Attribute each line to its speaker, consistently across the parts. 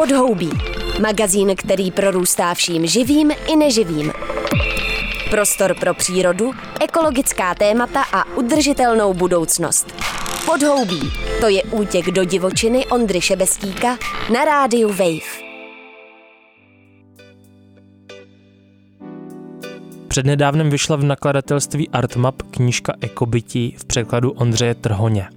Speaker 1: Podhoubí. Magazín, který prorůstá vším živým i neživým. Prostor pro přírodu, ekologická témata a udržitelnou budoucnost. Podhoubí. To je útěk do divočiny Ondry Šebestíka na rádiu Wave.
Speaker 2: Přednedávnem vyšla v nakladatelství Artmap knížka Ekobytí v překladu Ondřeje Trhoně.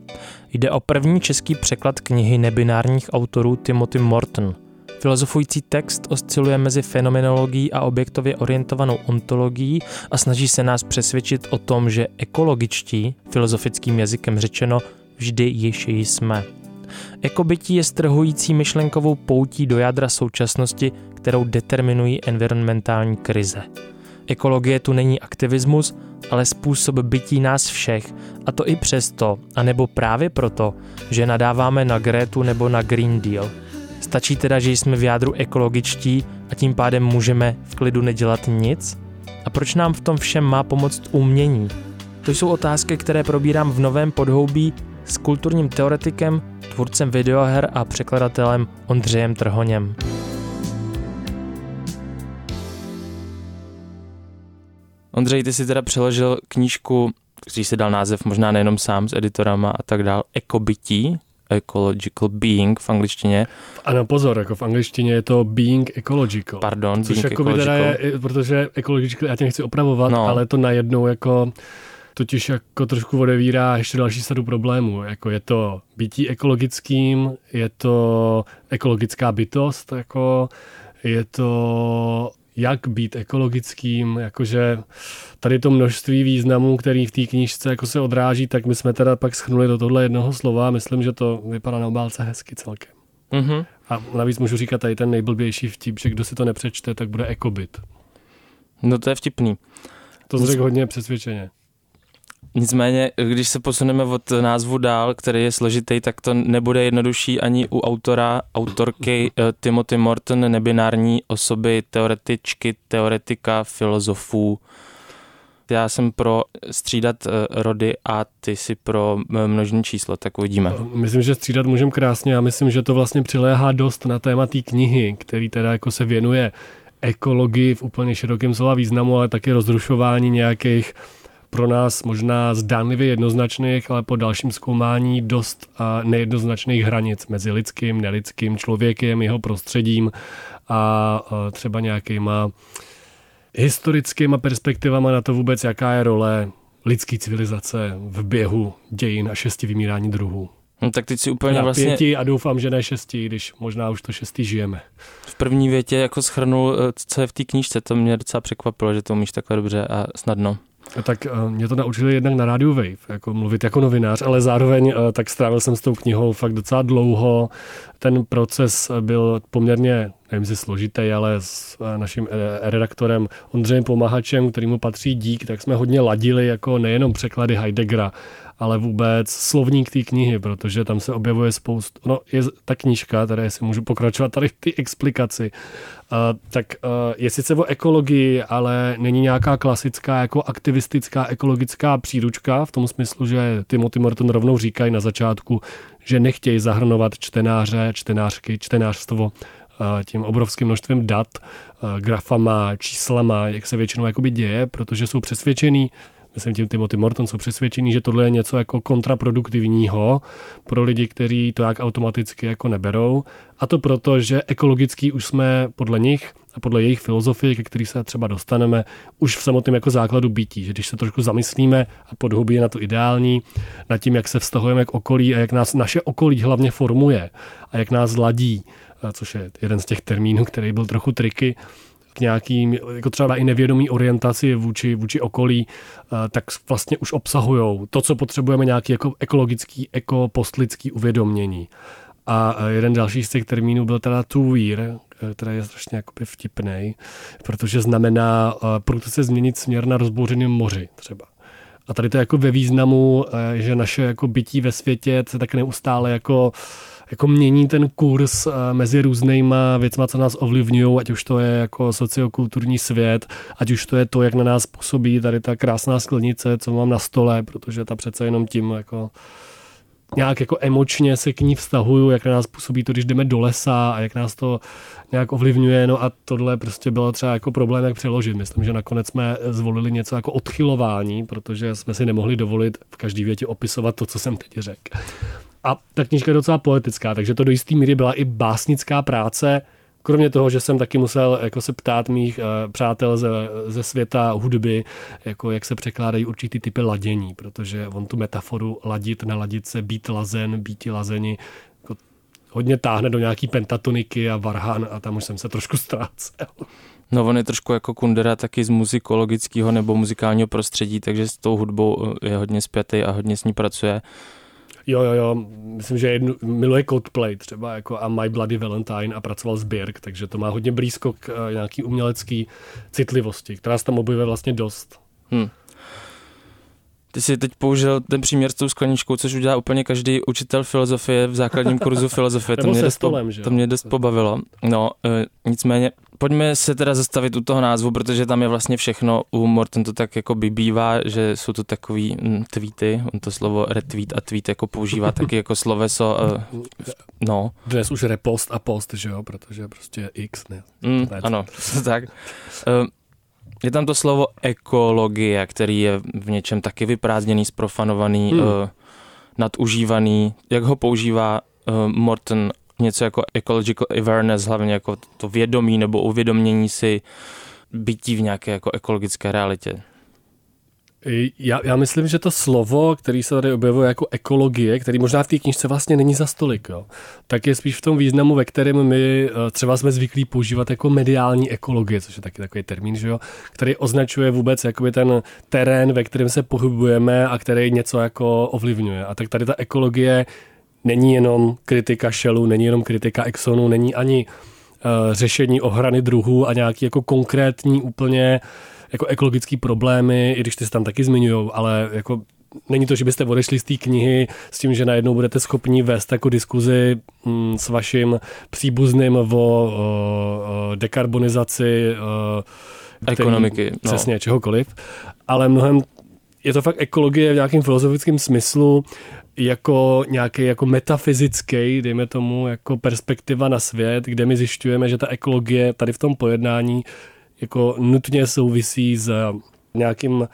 Speaker 2: Jde o první český překlad knihy nebinárních autorů Timothy Morton. Filozofující text osciluje mezi fenomenologií a objektově orientovanou ontologií a snaží se nás přesvědčit o tom, že ekologičtí, filozofickým jazykem řečeno, vždy již jsme. Ekobytí je strhující myšlenkovou poutí do jádra současnosti, kterou determinují environmentální krize. Ekologie tu není aktivismus, ale způsob bytí nás všech, a to i přesto, anebo právě proto, že nadáváme na Grétu nebo na Green Deal. Stačí teda, že jsme v jádru ekologičtí a tím pádem můžeme v klidu nedělat nic? A proč nám v tom všem má pomoct umění? To jsou otázky, které probírám v novém podhoubí s kulturním teoretikem, tvůrcem videoher a překladatelem Ondřejem Trhoněm. Ondřej, ty si teda přeložil knížku, který si dal název možná nejenom sám s editorama a tak dál, Ekobytí, ecological being v angličtině.
Speaker 3: Ano, pozor, jako v angličtině je to being ecological.
Speaker 2: Pardon,
Speaker 3: což
Speaker 2: being
Speaker 3: jako teda je, protože ecological, já tě nechci opravovat, no. ale to najednou jako totiž jako trošku odevírá ještě další sadu problémů. Jako je to bytí ekologickým, je to ekologická bytost, jako je to jak být ekologickým, jakože tady to množství významů, který v té knížce jako se odráží, tak my jsme teda pak schrnuli do tohle jednoho slova a myslím, že to vypadá na obálce hezky celkem. Mm-hmm. A navíc můžu říkat tady ten nejblbější vtip, že kdo si to nepřečte, tak bude ekobit.
Speaker 2: No to je vtipný.
Speaker 3: To zřejmě hodně přesvědčeně.
Speaker 2: Nicméně, když se posuneme od názvu dál, který je složitý, tak to nebude jednodušší ani u autora, autorky eh, Timothy Morton, nebinární osoby, teoretičky, teoretika, filozofů. Já jsem pro střídat eh, rody a ty si pro eh, množní číslo, tak uvidíme.
Speaker 3: Myslím, že střídat můžeme krásně a myslím, že to vlastně přiléhá dost na téma té knihy, který teda jako se věnuje ekologii v úplně širokém slova významu, ale taky rozrušování nějakých pro nás možná zdánlivě jednoznačných, ale po dalším zkoumání dost nejednoznačných hranic mezi lidským, nelidským člověkem, jeho prostředím a třeba nějakýma historickýma perspektivama na to vůbec, jaká je role lidské civilizace v běhu dějin a šesti vymírání druhů.
Speaker 2: No, tak teď si úplně
Speaker 3: na
Speaker 2: vlastně...
Speaker 3: pěti a doufám, že ne šesti, když možná už to šestý žijeme.
Speaker 2: V první větě jako schrnul, eh, co je v té knížce, to mě docela překvapilo, že to umíš takhle dobře a snadno.
Speaker 3: Tak uh, mě to naučili jednak na rádiu Wave, jako mluvit jako novinář, ale zároveň uh, tak strávil jsem s tou knihou fakt docela dlouho. Ten proces byl poměrně, nevím, jestli složitý, ale s naším redaktorem Ondřejem Pomahačem, kterýmu patří dík, tak jsme hodně ladili jako nejenom překlady Heideggera, ale vůbec slovník té knihy, protože tam se objevuje spoustu, no je ta knížka, tady si můžu pokračovat tady v té explikaci, uh, tak uh, je sice o ekologii, ale není nějaká klasická jako aktivistická ekologická příručka v tom smyslu, že Timothy Morton rovnou říkají na začátku, že nechtějí zahrnovat čtenáře, čtenářky, čtenářstvo tím obrovským množstvím dat, grafama, číslama, jak se většinou jakoby děje, protože jsou přesvědčený, myslím tím Timothy Morton, jsou přesvědčení, že tohle je něco jako kontraproduktivního pro lidi, kteří to jak automaticky jako neberou. A to proto, že ekologický už jsme podle nich a podle jejich filozofie, ke který se třeba dostaneme, už v samotném jako základu bytí. Že když se trošku zamyslíme a podhubí na to ideální, nad tím, jak se vztahujeme k okolí a jak nás naše okolí hlavně formuje a jak nás ladí, což je jeden z těch termínů, který byl trochu triky, k nějakým, jako třeba i nevědomí orientaci vůči, vůči okolí, eh, tak vlastně už obsahují to, co potřebujeme, nějaký jako ekologický, ekopostlický uvědomění. A eh, jeden další z těch termínů byl teda to weir, eh, který je strašně vtipný, protože znamená se změnit směr na rozbouřeném moři třeba. A tady to je jako ve významu, že naše jako bytí ve světě se tak neustále jako jako mění ten kurz eh, mezi různýma věcma, co nás ovlivňují, ať už to je jako sociokulturní svět, ať už to je to, jak na nás působí tady ta krásná sklenice, co mám na stole, protože ta přece jenom tím jako nějak jako emočně se k ní vztahuju, jak na nás působí to, když jdeme do lesa a jak nás to nějak ovlivňuje, no a tohle prostě bylo třeba jako problém, jak přeložit. Myslím, že nakonec jsme zvolili něco jako odchylování, protože jsme si nemohli dovolit v každý větě opisovat to, co jsem teď řekl. A ta knižka je docela poetická, takže to do jisté míry byla i básnická práce, Kromě toho, že jsem taky musel jako se ptát mých uh, přátel ze, ze světa hudby, jako jak se překládají určitý typy ladění, protože on tu metaforu ladit, naladit se, být lazen, být lazeni, jako hodně táhne do nějaký pentatoniky a varhan a tam už jsem se trošku ztrácel.
Speaker 2: No on je trošku jako Kundera taky z muzikologického nebo muzikálního prostředí, takže s tou hudbou je hodně spjatý a hodně s ní pracuje.
Speaker 3: Jo, jo, jo, myslím, že jednu, miluje Coldplay třeba jako a My Bloody Valentine a pracoval s Birk, takže to má hodně blízko k uh, nějaký umělecký citlivosti, která se tam objevuje vlastně dost. Hmm.
Speaker 2: Ty jsi teď použil ten příměr s tou skleničkou, což udělá úplně každý učitel filozofie v základním kurzu filozofie.
Speaker 3: to, mě dost, stolem,
Speaker 2: to mě dost pobavilo. No, e, nicméně, pojďme se teda zastavit u toho názvu, protože tam je vlastně všechno. U Morten to tak jako by bývá, že jsou to takový mm, tweety, on to slovo retweet a tweet jako používá taky jako sloveso. E, no.
Speaker 3: Dnes už repost a post, že jo, protože prostě X, ne?
Speaker 2: Mm, ano, tak. E, je tam to slovo ekologie, který je v něčem taky vyprázdněný, sprofanovaný, hmm. uh, nadužívaný. Jak ho používá uh, Morton něco jako ecological awareness, hlavně jako to vědomí nebo uvědomění si bytí v nějaké jako ekologické realitě?
Speaker 3: Já, já myslím, že to slovo, který se tady objevuje jako ekologie, který možná v té knižce vlastně není za stolik, jo, tak je spíš v tom významu, ve kterém my eh, třeba jsme zvyklí používat jako mediální ekologie, což je taky takový termín, že jo, který označuje vůbec jakoby ten terén, ve kterém se pohybujeme a který něco jako ovlivňuje. A tak tady ta ekologie není jenom kritika šelu, není jenom kritika exonu, není ani uh, řešení ochrany druhů a nějaký jako konkrétní úplně jako ekologické problémy, i když ty se tam taky zmiňují, ale jako není to, že byste odešli z té knihy s tím, že najednou budete schopni vést jako diskuzi mm, s vaším příbuzným o, o, o dekarbonizaci o,
Speaker 2: ekonomiky.
Speaker 3: No. Přesně, čehokoliv. Ale mnohem je to fakt ekologie v nějakém filozofickém smyslu, jako nějaký jako metafyzický, dejme tomu, jako perspektiva na svět, kde my zjišťujeme, že ta ekologie tady v tom pojednání jako nutně souvisí s nějakým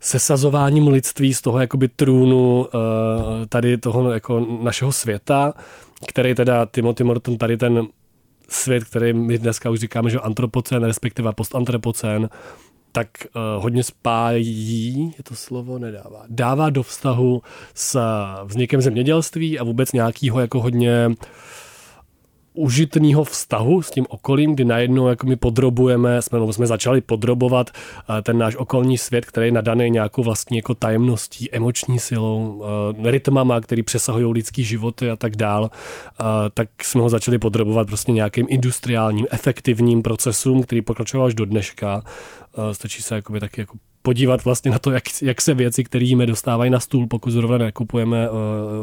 Speaker 3: sesazováním lidství z toho jakoby trůnu eh, tady toho jako našeho světa, který teda Timothy Morton tady ten svět, který my dneska už říkáme, že antropocén, respektive postantropocén, tak uh, hodně spájí, je to slovo, nedává, dává do vztahu s vznikem zemědělství a vůbec nějakýho jako hodně uh, užitného vztahu s tím okolím, kdy najednou jako my podrobujeme, jsme, jsme začali podrobovat eh, ten náš okolní svět, který je nadaný nějakou vlastní jako tajemností, emoční silou, eh, rytmama, který přesahují lidský životy a tak dál, eh, tak jsme ho začali podrobovat prostě nějakým industriálním, efektivním procesům, který pokračoval až do dneška. Stačí se jakoby taky jako podívat vlastně na to, jak, jak se věci, které jíme, dostávají na stůl, pokud zrovna nekupujeme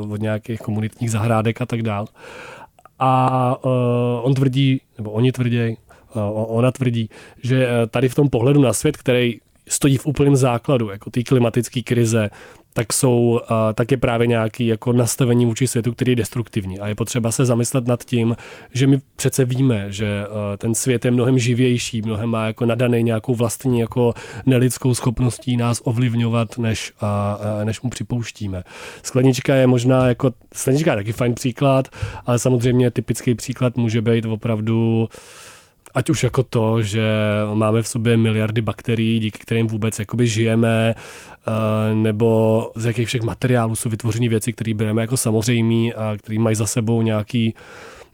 Speaker 3: od nějakých komunitních zahrádek a tak dál a uh, on tvrdí, nebo oni tvrdí, uh, ona tvrdí, že eh, tady v tom pohledu na svět, který stojí v úplném základu, jako té klimatické krize, tak jsou, tak je právě nějaký jako nastavení vůči světu, který je destruktivní. A je potřeba se zamyslet nad tím, že my přece víme, že ten svět je mnohem živější, mnohem má jako nadaný nějakou vlastní jako nelidskou schopností nás ovlivňovat, než, než mu připouštíme. Sklenička je možná jako, sklenička je taky fajn příklad, ale samozřejmě typický příklad může být opravdu Ať už jako to, že máme v sobě miliardy bakterií, díky kterým vůbec jakoby žijeme, eh, nebo z jakých všech materiálů jsou vytvořeny věci, které bereme jako samozřejmý a které mají za sebou nějaký,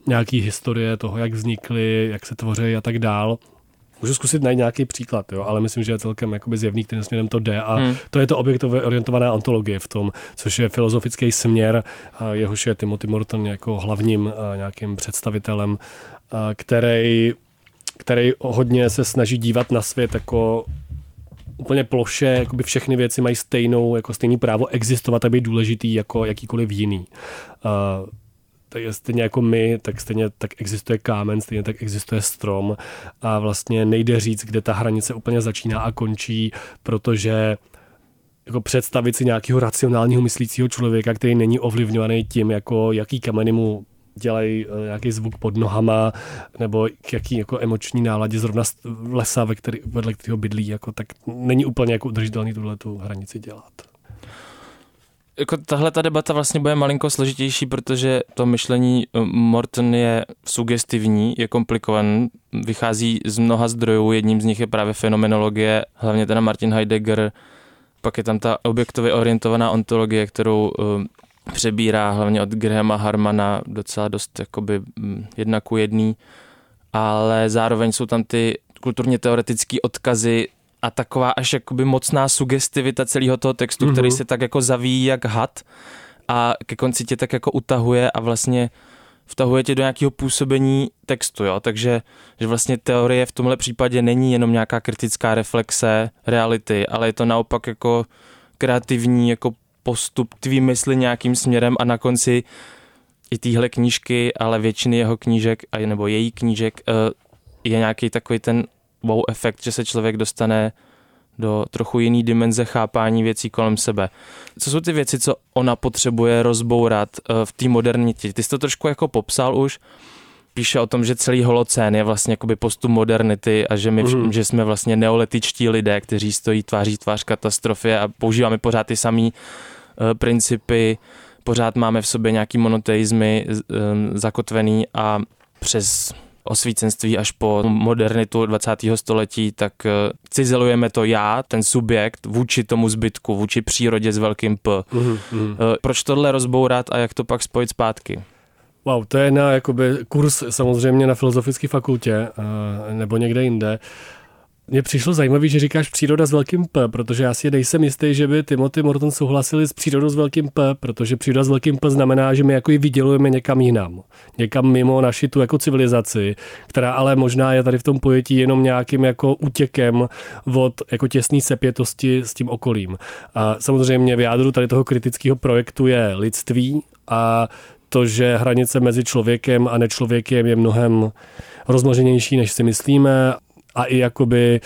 Speaker 3: nějaký historie toho, jak vznikly, jak se tvoří a tak dál. Můžu zkusit najít nějaký příklad, jo, ale myslím, že je celkem jakoby zjevný, kterým směrem to jde. A hmm. to je to objektově orientovaná ontologie v tom, což je filozofický směr, jehož je Timothy Morton jako hlavním nějakým představitelem, který který hodně se snaží dívat na svět jako úplně ploše, jako by všechny věci mají stejnou, jako stejný právo existovat a být důležitý jako jakýkoliv jiný. Uh, tak stejně jako my, tak stejně tak existuje kámen, stejně tak existuje strom a vlastně nejde říct, kde ta hranice úplně začíná a končí, protože jako představit si nějakého racionálního myslícího člověka, který není ovlivňovaný tím, jako jaký kameny mu dělají eh, nějaký zvuk pod nohama, nebo k jaký jako emoční náladě zrovna lesa, ve který, vedle kterého bydlí, jako, tak není úplně jako udržitelný tuhle tu hranici dělat.
Speaker 2: Jako tahle ta debata vlastně bude malinko složitější, protože to myšlení eh, Morton je sugestivní, je komplikovaný, vychází z mnoha zdrojů, jedním z nich je právě fenomenologie, hlavně teda Martin Heidegger, pak je tam ta objektově orientovaná ontologie, kterou uh, přebírá hlavně od Grahama Harmana docela dost jakoby mm, jedna ku jedný, ale zároveň jsou tam ty kulturně teoretické odkazy a taková až jakoby mocná sugestivita celého toho textu, mm-hmm. který se tak jako zavíjí jak had a ke konci tě tak jako utahuje a vlastně vtahuje tě do nějakého působení textu, jo? takže že vlastně teorie v tomhle případě není jenom nějaká kritická reflexe reality, ale je to naopak jako kreativní jako postup tvý mysli nějakým směrem a na konci i téhle knížky, ale většiny jeho knížek, nebo její knížek, eh, je nějaký takový ten wow efekt, že se člověk dostane do trochu jiný dimenze chápání věcí kolem sebe. Co jsou ty věci, co ona potřebuje rozbourat eh, v té modernitě? Ty jsi to trošku jako popsal už, píše o tom, že celý holocén je vlastně jakoby postup modernity a že my mm. že jsme vlastně neoletičtí lidé, kteří stojí tváří tvář katastrofě a používáme pořád ty samé principy, pořád máme v sobě nějaký monoteizmy uh, zakotvený a přes osvícenství až po modernitu 20. století, tak eh, cizelujeme to já, ten subjekt, vůči tomu zbytku, vůči přírodě s velkým P. Mm-hmm. Proč tohle rozbourat a jak to pak spojit zpátky?
Speaker 3: Wow, to je na jakoby, kurz samozřejmě na filozofické fakultě eh, nebo někde jinde. Mně přišlo zajímavé, že říkáš příroda s velkým P, protože já si nejsem jistý, že by Timothy Morton souhlasili s přírodou s velkým P, protože příroda s velkým P znamená, že my jako ji vydělujeme někam jinam, někam mimo naši tu jako civilizaci, která ale možná je tady v tom pojetí jenom nějakým jako útěkem od jako těsné sepětosti s tím okolím. A samozřejmě v jádru tady toho kritického projektu je lidství a to, že hranice mezi člověkem a nečlověkem je mnohem rozmnoženější, než si myslíme a i jakoby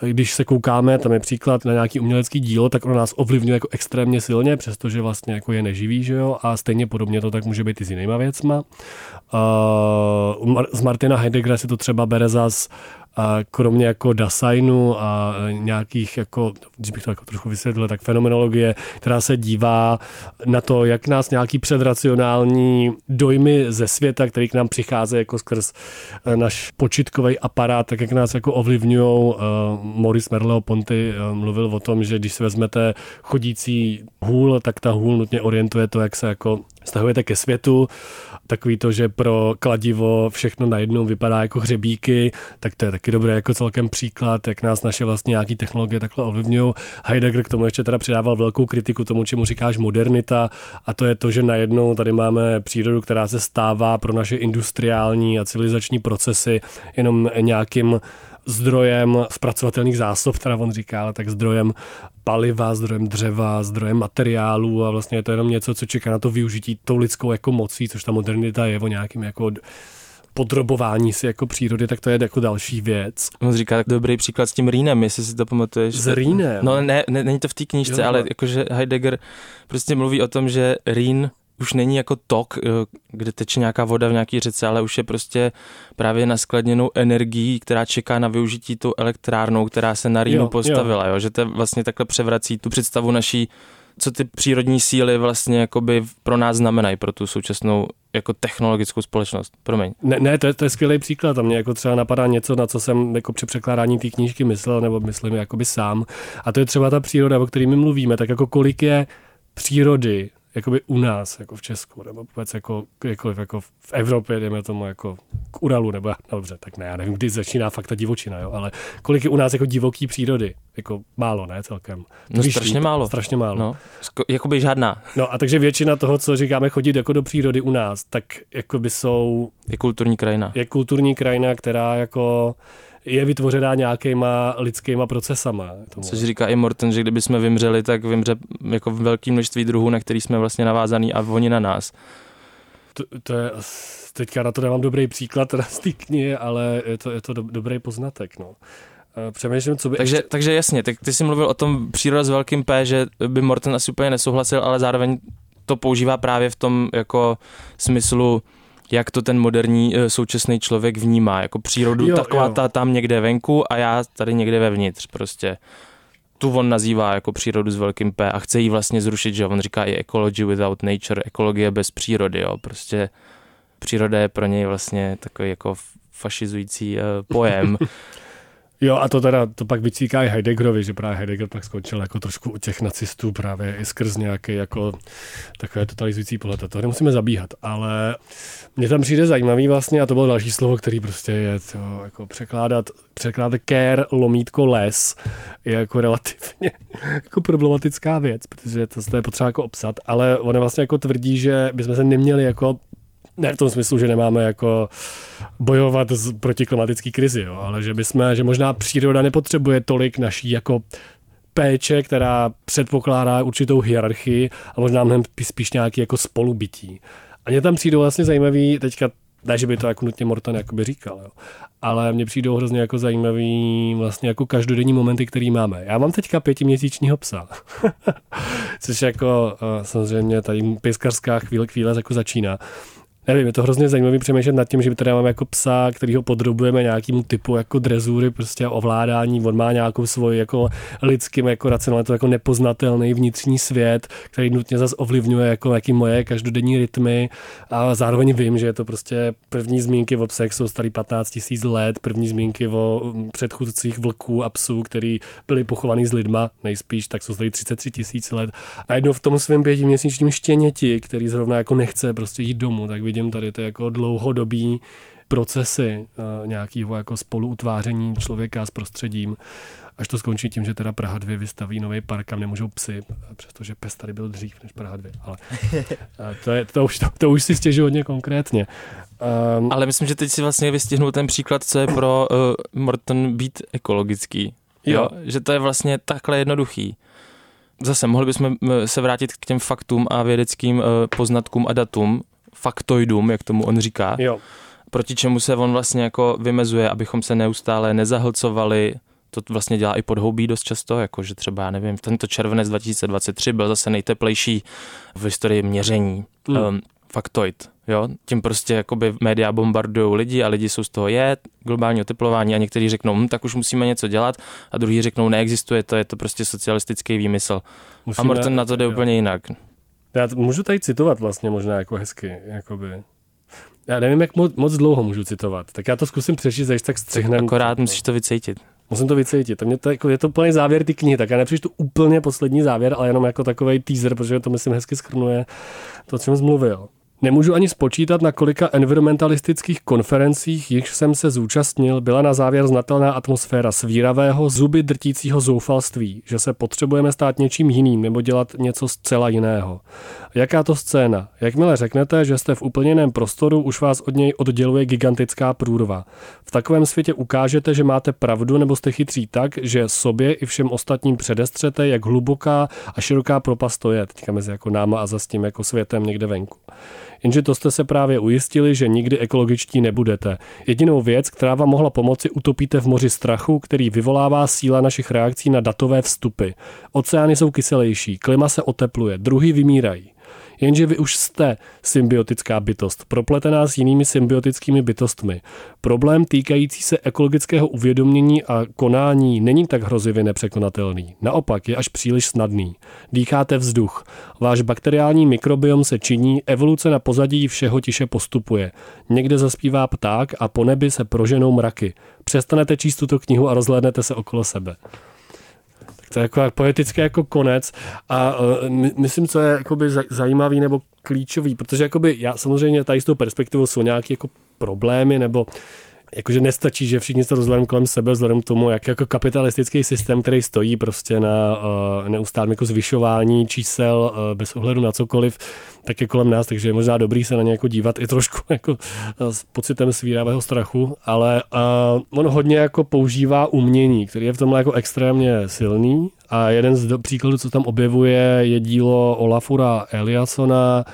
Speaker 3: když se koukáme, tam je příklad na nějaký umělecký dílo, tak ono nás ovlivňuje jako extrémně silně, přestože vlastně jako je neživý, že jo, a stejně podobně to tak může být i s jinýma věcma. Uh, z Martina Heideggera si to třeba bere zas a kromě jako Daseinu a nějakých, jako, když bych to jako trošku vysvětlil, tak fenomenologie, která se dívá na to, jak nás nějaký předracionální dojmy ze světa, který k nám přichází jako skrz eh, náš počitkový aparát, tak jak nás jako ovlivňují. Uh, Maurice Merleau-Ponty uh, mluvil o tom, že když si vezmete chodící hůl, tak ta hůl nutně orientuje to, jak se jako stahujete ke světu takový to, že pro kladivo všechno najednou vypadá jako hřebíky, tak to je taky dobré jako celkem příklad, jak nás naše vlastně nějaké technologie takhle ovlivňují. Heidegger k tomu ještě teda přidával velkou kritiku tomu, čemu říkáš modernita a to je to, že najednou tady máme přírodu, která se stává pro naše industriální a civilizační procesy jenom nějakým zdrojem zpracovatelných zásob, která on říká, ale tak zdrojem paliva, zdrojem dřeva, zdrojem materiálu a vlastně je to jenom něco, co čeká na to využití tou lidskou jako mocí, což ta modernita je o nějakým jako podrobování si jako přírody, tak to je jako další věc.
Speaker 2: On říká tak dobrý příklad s tím Rýnem, jestli si to pamatuješ.
Speaker 3: S Rýnem?
Speaker 2: No ne, ne, není to v té knížce, jo, ale jakože Heidegger prostě mluví o tom, že Rýn už není jako tok, eh, kde teče nějaká voda v nějaký řece, ale už je prostě právě naskladněnou energií, která čeká na využití tou elektrárnou, která se na Rýnu jo, postavila, jo. Jo, že to vlastně takhle převrací tu představu naší co ty přírodní síly vlastně jakoby pro nás znamenají, pro tu současnou jako technologickou společnost. Promiň.
Speaker 3: Ne, ne to, je, to je skvělý příklad. A mě jako třeba napadá něco, na co jsem jako při překládání té knížky myslel, nebo myslím jakoby sám. A to je třeba ta příroda, o které my mluvíme. Tak jako kolik je přírody jakoby u nás, jako v Česku, nebo vůbec jako, jako, jako v Evropě, jdeme tomu jako k Uralu, nebo no dobře, tak ne, já nevím, kdy začíná fakt ta divočina, jo, ale kolik je u nás jako divoký přírody, jako málo, ne, celkem.
Speaker 2: No Víš, strašně málo.
Speaker 3: Strašně málo.
Speaker 2: No, jakoby žádná.
Speaker 3: No a takže většina toho, co říkáme chodit jako do přírody u nás, tak jakoby jsou...
Speaker 2: Je kulturní krajina.
Speaker 3: Je kulturní krajina, která jako je vytvořená nějakýma lidskýma procesama.
Speaker 2: Tomu. Což říká i Morton, že kdyby jsme vymřeli, tak vymře jako velké množství druhů, na který jsme vlastně navázaný a oni na nás.
Speaker 3: To, to je, teďka na to nemám dobrý příklad teda z té knihy, ale je to, je to do, dobrý poznatek. No. Přemýšlím, co by...
Speaker 2: Takže,
Speaker 3: ještě...
Speaker 2: takže jasně, tak ty jsi mluvil o tom příroda s velkým P, že by Morten asi úplně nesouhlasil, ale zároveň to používá právě v tom jako smyslu, jak to ten moderní eh, současný člověk vnímá, jako přírodu, jo, taková jo. ta tam někde venku a já tady někde vevnitř prostě. Tu on nazývá jako přírodu s velkým P a chce ji vlastně zrušit, že on říká i ecology without nature, ekologie bez přírody, jo, prostě příroda je pro něj vlastně takový jako fašizující uh, pojem.
Speaker 3: Jo, a to teda, to pak vycíká i Heideggerovi, že právě Heidegger pak skončil jako trošku u těch nacistů právě i skrz nějaký jako takové totalizující pohled. A to nemusíme zabíhat, ale mně tam přijde zajímavý vlastně, a to bylo další slovo, který prostě je to, jako překládat, překládat care, lomítko, les, je jako relativně jako problematická věc, protože to, to je potřeba jako obsat, ale on vlastně jako tvrdí, že bychom se neměli jako ne v tom smyslu, že nemáme jako bojovat z, proti klimatické krizi, jo, ale že bychom, že možná příroda nepotřebuje tolik naší jako péče, která předpokládá určitou hierarchii a možná mnohem spíš nějaký jako spolubytí. A mě tam přijdou vlastně zajímavý, teďka ne, že by to jako nutně Morton jakoby říkal, jo. ale mně přijdou hrozně jako zajímavý vlastně jako každodenní momenty, který máme. Já mám teďka pětiměsíčního psa, což jako eh, samozřejmě tady pejskařská chvíle, chvíle jako začíná nevím, je to hrozně zajímavý přemýšlet nad tím, že tady máme jako psa, který ho podrobujeme nějakému typu jako drezury, prostě ovládání, on má nějakou svoji jako lidským jako racionalitu, jako nepoznatelný vnitřní svět, který nutně zase ovlivňuje jako jaký moje každodenní rytmy a zároveň vím, že je to prostě první zmínky o psech jsou starý 15 tisíc let, první zmínky o předchůdcích vlků a psů, který byli pochovaný s lidma, nejspíš, tak jsou starý 33 tisíc let. A jednou v tom svém pětiměsíčním štěněti, který zrovna jako nechce prostě jít domů, tak vidím tady ty jako dlouhodobý procesy uh, nějakého jako spoluutváření člověka s prostředím, až to skončí tím, že teda Praha 2 vystaví nový park, kam nemůžou psy, přestože pes tady byl dřív než Praha 2, ale uh, to, je, to, už, to, to už si stěžu hodně konkrétně.
Speaker 2: Um, ale myslím, že teď si vlastně vystihnul ten příklad, co je pro uh, Morton být ekologický. Jo. jo. Že to je vlastně takhle jednoduchý. Zase mohli bychom se vrátit k těm faktům a vědeckým poznatkům a datům, faktoidům, jak tomu on říká.
Speaker 3: Jo.
Speaker 2: Proti čemu se on vlastně jako vymezuje, abychom se neustále nezahlcovali to vlastně dělá i podhoubí dost často, jakože třeba, já nevím, tento červenec 2023 byl zase nejteplejší v historii měření. Mm. Um, faktoid, jo, tím prostě jakoby média bombardují lidi a lidi jsou z toho je globální oteplování a někteří řeknou, hm, tak už musíme něco dělat a druhý řeknou, neexistuje to, je to prostě socialistický výmysl. Musíme, a Morten na to jde jo. úplně jinak.
Speaker 3: Já můžu tady citovat vlastně možná jako hezky, jakoby. Já nevím, jak moc, moc dlouho můžu citovat, tak já to zkusím přečíst, až tak střihnem.
Speaker 2: Akorát musíš to vycítit.
Speaker 3: Musím to vycítit. Mě to, jako, je to plný závěr ty knihy, tak já nepřečtu úplně poslední závěr, ale jenom jako takový teaser, protože to myslím hezky schrnuje to, o čem mluvil. Nemůžu ani spočítat, na kolika environmentalistických konferencích, jichž jsem se zúčastnil, byla na závěr znatelná atmosféra svíravého, zuby drtícího zoufalství, že se potřebujeme stát něčím jiným nebo dělat něco zcela jiného. Jaká to scéna? Jakmile řeknete, že jste v úplně jiném prostoru, už vás od něj odděluje gigantická průrva. V takovém světě ukážete, že máte pravdu nebo jste chytří tak, že sobě i všem ostatním předestřete, jak hluboká a široká propast to je, teďka mezi jako náma a za tím jako světem někde venku. Jenže to jste se právě ujistili, že nikdy ekologičtí nebudete. Jedinou věc, která vám mohla pomoci, utopíte v moři strachu, který vyvolává síla našich reakcí na datové vstupy. Oceány jsou kyselější, klima se otepluje, druhy vymírají. Jenže vy už jste symbiotická bytost, propletená s jinými symbiotickými bytostmi. Problém týkající se ekologického uvědomění a konání není tak hrozivě nepřekonatelný. Naopak je až příliš snadný. Dýcháte vzduch. Váš bakteriální mikrobiom se činí, evoluce na pozadí všeho tiše postupuje. Někde zaspívá pták a po nebi se proženou mraky. Přestanete číst tuto knihu a rozhlédnete se okolo sebe to je jako poetický jako konec a uh, my, myslím, co je jakoby zajímavý nebo klíčový, protože jakoby já samozřejmě tady z toho perspektivou jsou nějaké jako problémy nebo jakože nestačí, že všichni se rozhledem kolem sebe vzhledem k tomu, jak jako kapitalistický systém, který stojí prostě na uh, neustálém jako zvyšování čísel uh, bez ohledu na cokoliv, tak je kolem nás, takže je možná dobrý se na ně jako dívat i trošku jako uh, s pocitem svíravého strachu, ale uh, on hodně jako používá umění, který je v tomhle jako extrémně silný a jeden z příkladů, co tam objevuje, je dílo Olafura Eliassona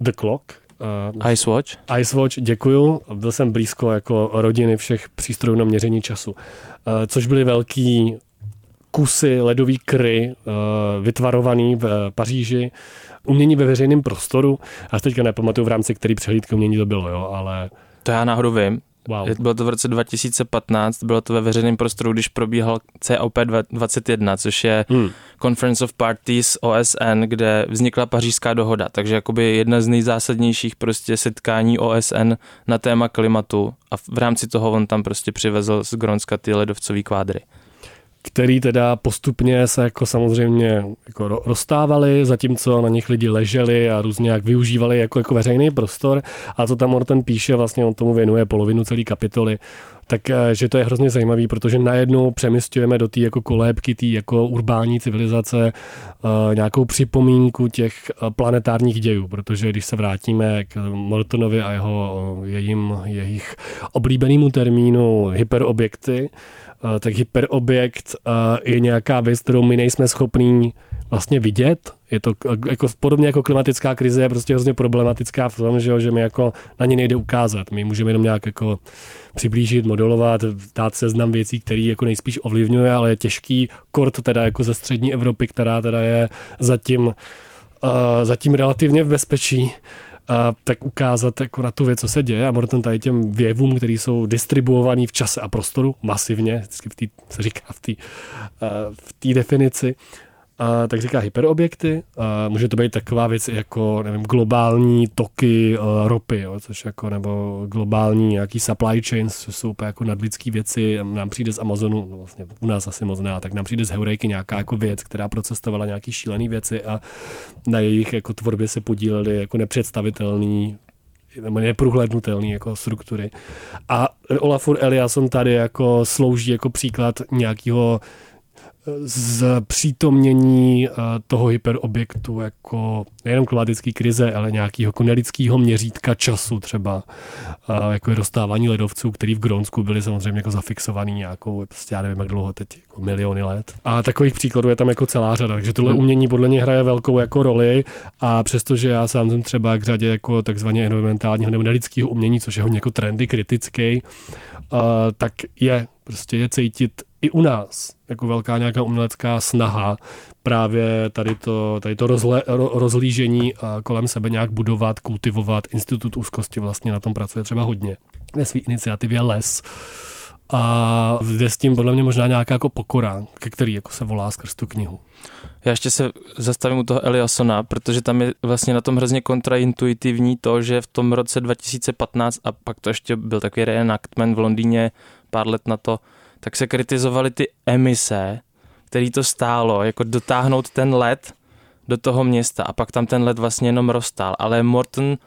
Speaker 3: The Clock,
Speaker 2: Uh, Ice Watch?
Speaker 3: Ice Watch, děkuju. Byl jsem blízko jako rodiny všech přístrojů na měření času. Uh, což byly velký kusy ledový kry, uh, vytvarovaný v Paříži, umění ve veřejném prostoru. A teďka nepamatuju v rámci který přehlídky umění to bylo, jo, ale...
Speaker 2: To já náhodou vím. Wow. Bylo to v roce 2015, bylo to ve veřejném prostoru, když probíhal COP21, což je hmm. Conference of Parties OSN, kde vznikla pařížská dohoda. Takže jakoby jedna z nejzásadnějších prostě setkání OSN na téma klimatu a v rámci toho on tam prostě přivezl z Gronska ty ledovcový kvádry
Speaker 3: který teda postupně se jako samozřejmě jako rozstávali, zatímco na nich lidi leželi a různě jak využívali jako, jako veřejný prostor. A to tam Morten píše, vlastně on tomu věnuje polovinu celé kapitoly, tak eh, to je hrozně zajímavý, protože najednou přemysťujeme do té jako kolébky, té jako urbání civilizace uh, nějakou připomínku těch uh, planetárních dějů, protože když se vrátíme k Mortonovi a jeho, jejím, jejich oblíbenému termínu hyperobjekty, Eh, tak hyperobjekt eh, je nějaká věc, kterou my nejsme schopní vlastně vidět. Je to jako, podobně jako klimatická krize je prostě hrozně problematická v tom, že, že mi jako na ně nejde ukázat. My můžeme jenom nějak jako přiblížit, modelovat, dát seznam věcí, který jako nejspíš ovlivňuje, ale je těžký. Kort teda jako ze střední Evropy, která teda je zatím, uh, zatím relativně v bezpečí, a tak ukázat jako na tu věc, co se děje a Morton tady těm věvům, které jsou distribuovaný v čase a prostoru masivně, vždycky v tý, se říká v té v definici, a tak říká hyperobjekty. A může to být taková věc jako nevím, globální toky uh, ropy, jo, což jako, nebo globální nějaký supply chains, což jsou úplně jako nadlidský věci. Nám přijde z Amazonu, no vlastně u nás asi moc ne, tak nám přijde z Heurejky nějaká jako věc, která procestovala nějaký šílený věci a na jejich jako tvorbě se podíleli jako nepředstavitelný nebo neprůhlednutelný jako struktury. A Olafur Eliasson tady jako slouží jako příklad nějakého z přítomnění eh, toho hyperobjektu jako nejenom klimatické krize, ale nějakého jako nelidského měřítka času třeba, eh, jako je dostávání ledovců, který v Grónsku byli samozřejmě jako zafixovaný nějakou, prostě já nevím, jak dlouho teď, jako miliony let. A takových příkladů je tam jako celá řada, takže tohle hmm. umění podle mě hraje velkou jako roli a přestože já sám jsem třeba k řadě jako takzvaně environmentálního nebo nelidského umění, což je hodně jako trendy kritický, uh, tak je prostě je cítit i u nás jako velká nějaká umělecká snaha právě tady to, tady to rozle, rozlížení kolem sebe nějak budovat, kultivovat. Institut úzkosti vlastně na tom pracuje třeba hodně. Ve své iniciativě Les, a jde s tím podle mě možná nějaká jako pokora, ke který jako se volá skrz tu knihu.
Speaker 2: Já ještě se zastavím u toho Eliasona, protože tam je vlastně na tom hrozně kontraintuitivní to, že v tom roce 2015 a pak to ještě byl takový reenactment v Londýně pár let na to, tak se kritizovaly ty emise, který to stálo, jako dotáhnout ten led do toho města a pak tam ten led vlastně jenom rostal. Ale Morton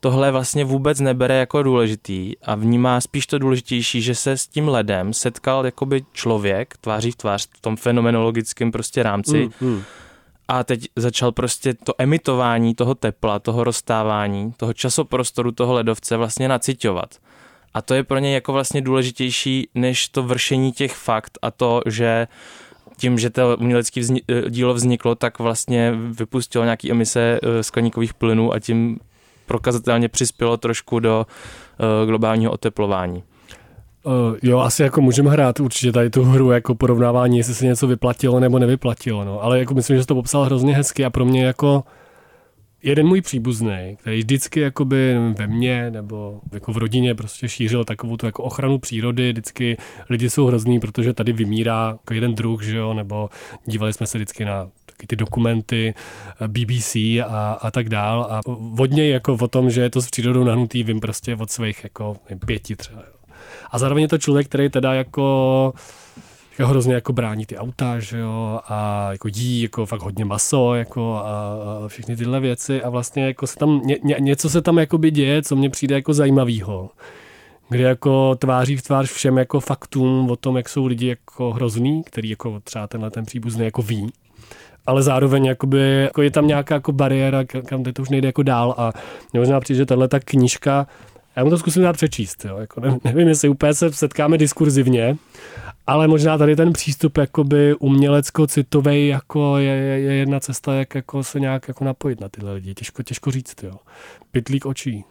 Speaker 2: tohle vlastně vůbec nebere jako důležitý a vnímá spíš to důležitější, že se s tím ledem setkal jakoby člověk tváří v tvář v tom fenomenologickém prostě rámci mm, mm. a teď začal prostě to emitování toho tepla, toho rozstávání, toho časoprostoru toho ledovce vlastně naciťovat. A to je pro něj jako vlastně důležitější než to vršení těch fakt a to, že tím, že to umělecké vzni- eh, dílo vzniklo, tak vlastně vypustilo nějaké emise eh, skleníkových plynů a tím prokazatelně přispělo trošku do uh, globálního oteplování.
Speaker 3: Uh, jo, asi jako můžeme hrát určitě tady tu hru jako porovnávání, jestli se něco vyplatilo nebo nevyplatilo, no. ale jako myslím, že to popsal hrozně hezky a pro mě jako jeden můj příbuzný, který vždycky jakoby ve mně nebo jako v rodině prostě šířil takovou tu jako ochranu přírody, vždycky lidi jsou hrozný, protože tady vymírá jako jeden druh, že jo, nebo dívali jsme se vždycky na taky ty dokumenty eh, BBC a, a tak dál a vodně jako o tom, že je to s přírodou nahnutý, vím prostě od svých jako pěti třeba. A zároveň je to člověk, který teda jako jako hrozně jako brání ty auta, že jo, a jako jí jako fakt hodně maso, jako a, a všechny tyhle věci. A vlastně jako se tam, ně, ně, něco se tam jako by děje, co mně přijde jako zajímavýho. Kde jako tváří v tvář všem jako faktům o tom, jak jsou lidi jako hrozný, který jako třeba tenhle ten příbuzný jako ví, ale zároveň jakoby, jako je tam nějaká jako bariéra, kam to už nejde jako dál. A možná přijde, že tahle ta knížka Já mu to zkusím dát přečíst. Jo. Jako ne, nevím, jestli úplně se setkáme diskurzivně, ale možná tady ten přístup jakoby umělecko-citový jako je, je, je, jedna cesta, jak jako se nějak jako napojit na tyhle lidi. Těžko, těžko říct. Jo. Pitlík očí.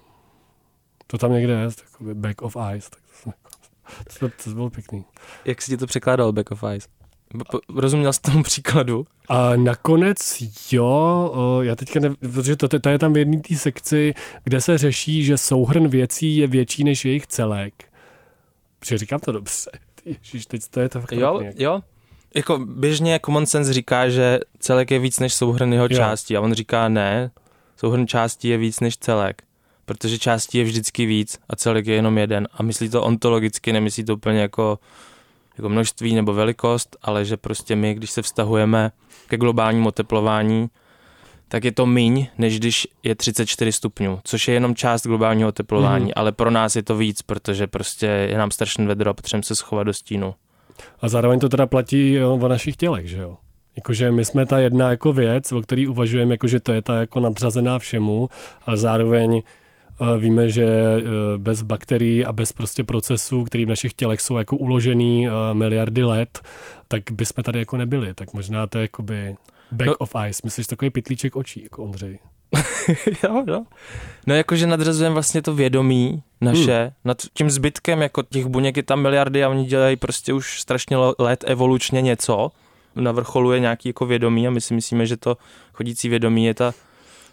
Speaker 3: To tam někde je, back of eyes. Tak to, to, to, to bylo pěkný.
Speaker 2: Jak si ti to překládal, back of eyes? Rozuměl jsi tomu příkladu?
Speaker 3: A nakonec jo, já teďka ne, protože to, to je tam v jedné té sekci, kde se řeší, že souhrn věcí je větší než jejich celek. Protože říkám to dobře. Ježíš, teď to je to fakt
Speaker 2: Jo,
Speaker 3: nějak.
Speaker 2: jo. Jako běžně common sense říká, že celek je víc než souhrn jeho částí a on říká ne, souhrn částí je víc než celek protože částí je vždycky víc a celek je jenom jeden. A myslí to ontologicky, nemyslí to úplně jako, jako množství nebo velikost, ale že prostě my, když se vztahujeme ke globálnímu oteplování, tak je to míň, než když je 34 stupňů, což je jenom část globálního oteplování, mm. ale pro nás je to víc, protože prostě je nám strašně vedro a potřebujeme se schovat do stínu.
Speaker 3: A zároveň to teda platí jo, o našich tělech, že jo? Jakože my jsme ta jedna jako věc, o který uvažujeme, jako že to je ta jako nadřazená všemu, ale zároveň Víme, že e, bez bakterií a bez prostě procesů, které v našich tělech jsou jako uložený e, miliardy let, tak bychom tady jako nebyli. Tak možná to je jakoby back no. of eyes. Myslíš takový pitlíček očí, jako Ondřej?
Speaker 2: jo, jo. No jakože nadřazujeme vlastně to vědomí naše hmm. nad tím zbytkem, jako těch buněk je tam miliardy a oni dělají prostě už strašně let evolučně něco. Na vrcholu je nějaký jako vědomí a my si myslíme, že to chodící vědomí je ta,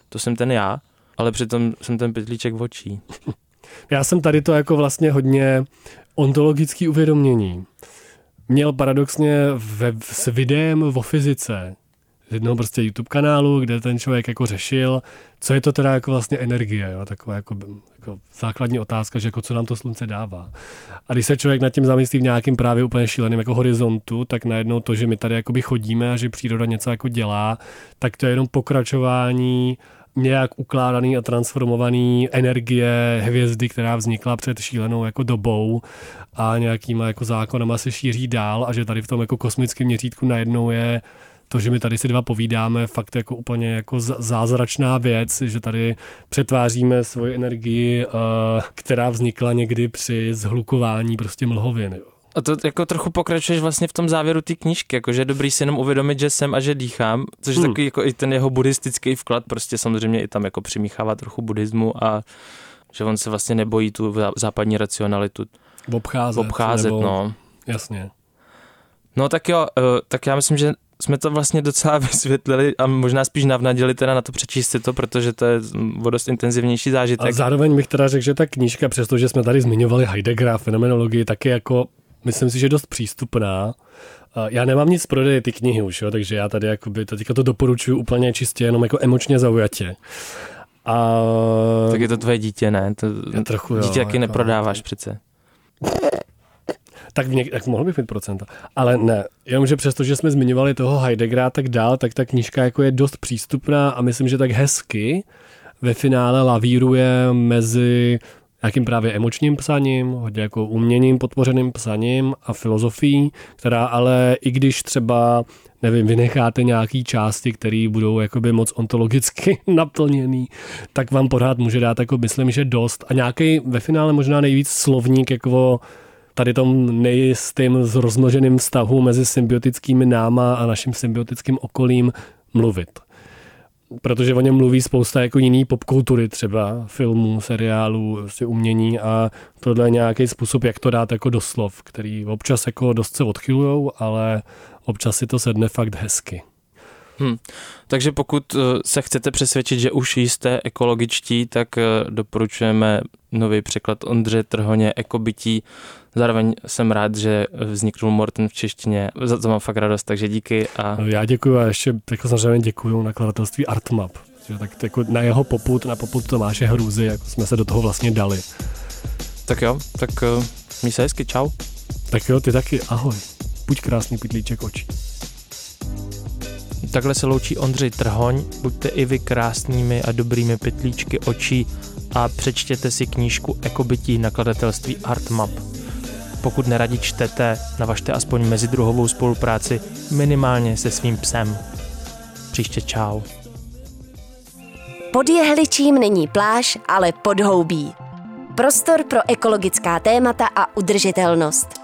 Speaker 2: to jsem ten já ale přitom jsem ten pytlíček v očí.
Speaker 3: Já jsem tady to jako vlastně hodně ontologický uvědomění. Měl paradoxně ve, s videem o fyzice z jednoho prostě YouTube kanálu, kde ten člověk jako řešil, co je to teda jako vlastně energie, jo? taková jako, jako základní otázka, že jako co nám to slunce dává. A když se člověk nad tím zamyslí v nějakým právě úplně šíleným jako horizontu, tak najednou to, že my tady jakoby chodíme a že příroda něco jako dělá, tak to je jenom pokračování nějak ukládaný a transformovaný energie hvězdy, která vznikla před šílenou jako dobou a nějakýma jako zákonama se šíří dál a že tady v tom jako kosmickém měřítku najednou je to, že my tady si dva povídáme, fakt jako úplně jako zázračná věc, že tady přetváříme svoji energii, eh, která vznikla někdy při zhlukování prostě mlhovin. Jo.
Speaker 2: A to jako trochu pokračuješ vlastně v tom závěru té knížky, jako že je dobrý si jenom uvědomit, že jsem a že dýchám, což je hmm. takový jako i ten jeho buddhistický vklad, prostě samozřejmě i tam jako přimíchává trochu buddhismu a že on se vlastně nebojí tu západní racionalitu
Speaker 3: obcházet.
Speaker 2: Obcházet, nebo... no.
Speaker 3: Jasně.
Speaker 2: No tak jo, eh, tak já myslím, že jsme to vlastně docela vysvětlili a možná spíš navnadili teda na to přečíst si to, protože to je o dost intenzivnější zážitek.
Speaker 3: A zároveň bych teda řekl, že ta knížka, přestože jsme tady zmiňovali Heideggera, fenomenologii, taky jako myslím si, že dost přístupná. Já nemám nic prodej ty knihy už, jo, takže já tady jakoby, teďka to doporučuji úplně čistě jenom jako emočně zaujatě. A...
Speaker 2: Tak je to tvoje dítě, ne? To,
Speaker 3: já trochu,
Speaker 2: dítě
Speaker 3: jo,
Speaker 2: taky jako, neprodáváš přece.
Speaker 3: Tak, něk, tak mohl bych mít procenta. Ale ne, jenomže přesto, že jsme zmiňovali toho Heideggera tak dál, tak ta knížka jako je dost přístupná a myslím, že tak hezky ve finále lavíruje mezi nějakým právě emočním psaním, hodně jako uměním podpořeným psaním a filozofií, která ale i když třeba nevím, vynecháte nějaký části, které budou jakoby moc ontologicky naplněný, tak vám pořád může dát, jako myslím, že dost. A nějaký ve finále možná nejvíc slovník jako tady tom nejistým rozmnoženým vztahu mezi symbiotickými náma a naším symbiotickým okolím mluvit protože o něm mluví spousta jako jiný popkultury třeba, filmů, seriálů, prostě umění a tohle je nějaký způsob, jak to dát jako do slov, který občas jako dost se odchylujou, ale občas si to sedne fakt hezky.
Speaker 2: Hmm. Takže pokud eh, se chcete přesvědčit, že už jste ekologičtí, tak eh, doporučujeme nový překlad Ondře Trhoně Ekobytí. Zároveň jsem rád, že vznikl Morten v češtině. Za to mám fakt radost, takže díky. A...
Speaker 3: Já děkuji a ještě jako samozřejmě děkuji nakladatelství Artmap. Že tak jako na jeho poput, na poput Tomáše Hrůzy, jako jsme se do toho vlastně dali.
Speaker 2: Tak jo, tak uh, mi se hezky, čau.
Speaker 3: Tak jo, ty taky, ahoj. Buď krásný pitlíček očí.
Speaker 2: Takhle se loučí Ondřej Trhoň. Buďte i vy krásnými a dobrými pytlíčky očí a přečtěte si knížku Ekobytí nakladatelství Artmap. Pokud neradi čtete, navažte aspoň mezidruhovou spolupráci minimálně se svým psem. Příště čau.
Speaker 1: Pod jehličím není pláž, ale podhoubí. Prostor pro ekologická témata a udržitelnost.